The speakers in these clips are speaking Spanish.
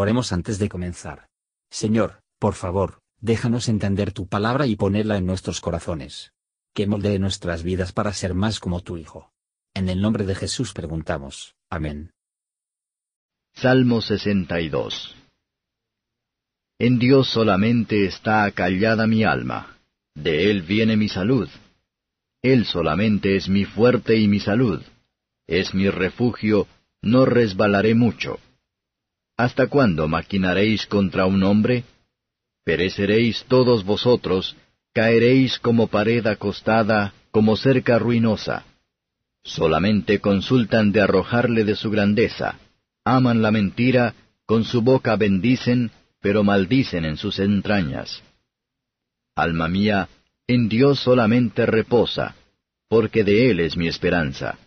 Oremos antes de comenzar. Señor, por favor, déjanos entender tu palabra y ponerla en nuestros corazones. Que moldee nuestras vidas para ser más como tu Hijo. En el nombre de Jesús preguntamos. Amén. Salmo 62 En Dios solamente está acallada mi alma. De Él viene mi salud. Él solamente es mi fuerte y mi salud. Es mi refugio, no resbalaré mucho. ¿Hasta cuándo maquinaréis contra un hombre? Pereceréis todos vosotros, caeréis como pared acostada, como cerca ruinosa. Solamente consultan de arrojarle de su grandeza. Aman la mentira, con su boca bendicen, pero maldicen en sus entrañas. Alma mía, en Dios solamente reposa, porque de Él es mi esperanza.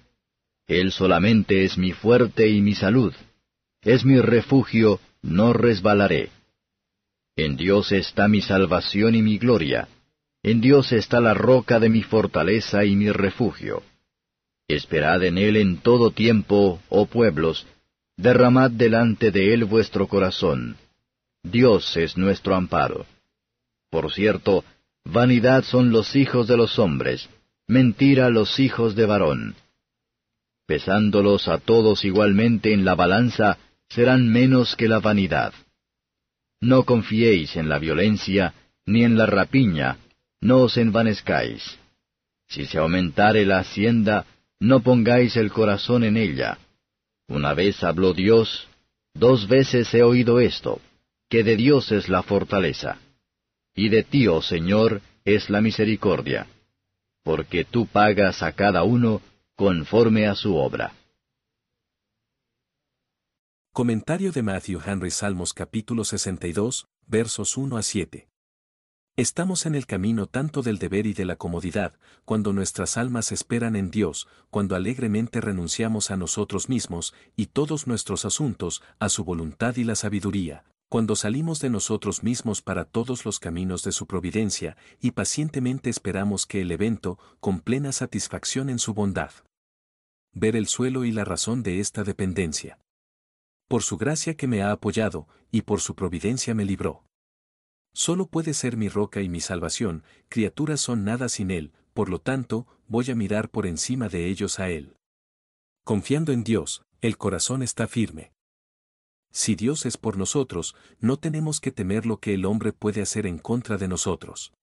Él solamente es mi fuerte y mi salud. Es mi refugio, no resbalaré. En Dios está mi salvación y mi gloria. En Dios está la roca de mi fortaleza y mi refugio. Esperad en Él en todo tiempo, oh pueblos, derramad delante de Él vuestro corazón. Dios es nuestro amparo. Por cierto, vanidad son los hijos de los hombres, mentira los hijos de varón. Pesándolos a todos igualmente en la balanza, serán menos que la vanidad. No confiéis en la violencia, ni en la rapiña, no os envanezcáis. Si se aumentare la hacienda, no pongáis el corazón en ella. Una vez habló Dios, dos veces he oído esto, que de Dios es la fortaleza. Y de ti, oh Señor, es la misericordia. Porque tú pagas a cada uno conforme a su obra. Comentario de Matthew Henry Salmos capítulo 62, versos 1 a 7. Estamos en el camino tanto del deber y de la comodidad, cuando nuestras almas esperan en Dios, cuando alegremente renunciamos a nosotros mismos y todos nuestros asuntos, a su voluntad y la sabiduría, cuando salimos de nosotros mismos para todos los caminos de su providencia, y pacientemente esperamos que el evento, con plena satisfacción en su bondad. Ver el suelo y la razón de esta dependencia. Por su gracia que me ha apoyado, y por su providencia me libró. Solo puede ser mi roca y mi salvación, criaturas son nada sin Él, por lo tanto, voy a mirar por encima de ellos a Él. Confiando en Dios, el corazón está firme. Si Dios es por nosotros, no tenemos que temer lo que el hombre puede hacer en contra de nosotros.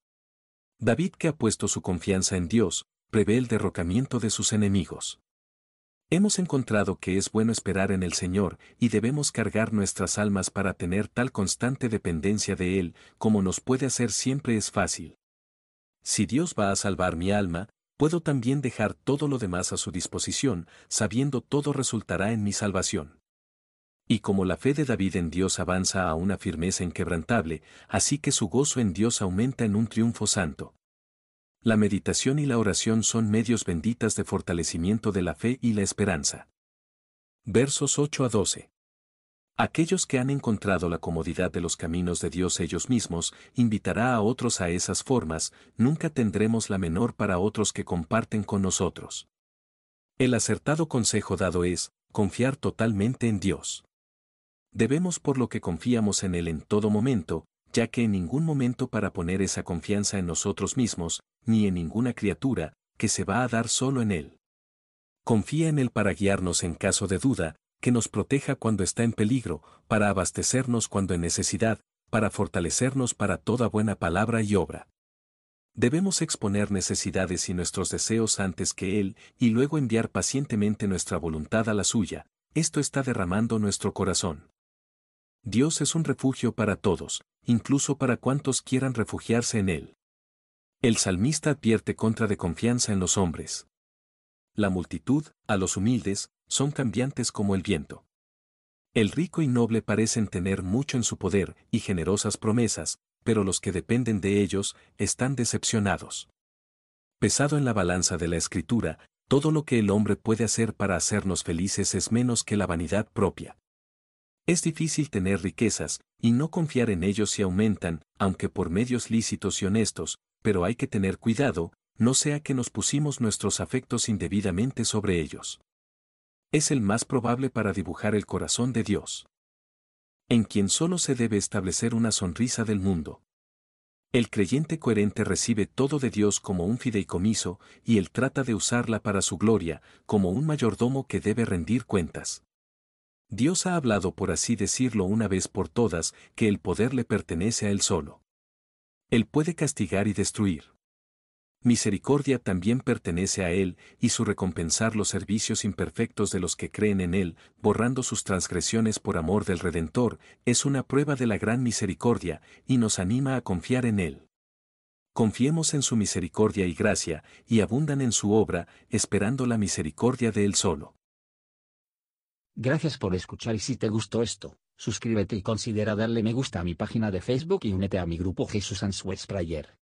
David que ha puesto su confianza en Dios, prevé el derrocamiento de sus enemigos. Hemos encontrado que es bueno esperar en el Señor y debemos cargar nuestras almas para tener tal constante dependencia de Él como nos puede hacer siempre es fácil. Si Dios va a salvar mi alma, puedo también dejar todo lo demás a su disposición, sabiendo todo resultará en mi salvación. Y como la fe de David en Dios avanza a una firmeza inquebrantable, así que su gozo en Dios aumenta en un triunfo santo. La meditación y la oración son medios benditas de fortalecimiento de la fe y la esperanza. Versos 8 a 12. Aquellos que han encontrado la comodidad de los caminos de Dios ellos mismos, invitará a otros a esas formas, nunca tendremos la menor para otros que comparten con nosotros. El acertado consejo dado es, confiar totalmente en Dios. Debemos por lo que confiamos en Él en todo momento, ya que en ningún momento para poner esa confianza en nosotros mismos, ni en ninguna criatura, que se va a dar solo en Él. Confía en Él para guiarnos en caso de duda, que nos proteja cuando está en peligro, para abastecernos cuando en necesidad, para fortalecernos para toda buena palabra y obra. Debemos exponer necesidades y nuestros deseos antes que Él, y luego enviar pacientemente nuestra voluntad a la suya, esto está derramando nuestro corazón. Dios es un refugio para todos, incluso para cuantos quieran refugiarse en Él. El salmista advierte contra de confianza en los hombres. La multitud, a los humildes, son cambiantes como el viento. El rico y noble parecen tener mucho en su poder y generosas promesas, pero los que dependen de ellos están decepcionados. Pesado en la balanza de la escritura, todo lo que el hombre puede hacer para hacernos felices es menos que la vanidad propia. Es difícil tener riquezas, y no confiar en ellos si aumentan, aunque por medios lícitos y honestos, pero hay que tener cuidado, no sea que nos pusimos nuestros afectos indebidamente sobre ellos. Es el más probable para dibujar el corazón de Dios. En quien solo se debe establecer una sonrisa del mundo. El creyente coherente recibe todo de Dios como un fideicomiso, y él trata de usarla para su gloria, como un mayordomo que debe rendir cuentas. Dios ha hablado por así decirlo una vez por todas, que el poder le pertenece a él solo. Él puede castigar y destruir. Misericordia también pertenece a Él, y su recompensar los servicios imperfectos de los que creen en Él, borrando sus transgresiones por amor del Redentor, es una prueba de la gran misericordia, y nos anima a confiar en Él. Confiemos en su misericordia y gracia, y abundan en su obra, esperando la misericordia de Él solo. Gracias por escuchar y si te gustó esto, suscríbete y considera darle me gusta a mi página de Facebook y únete a mi grupo Jesús Answers Prayer.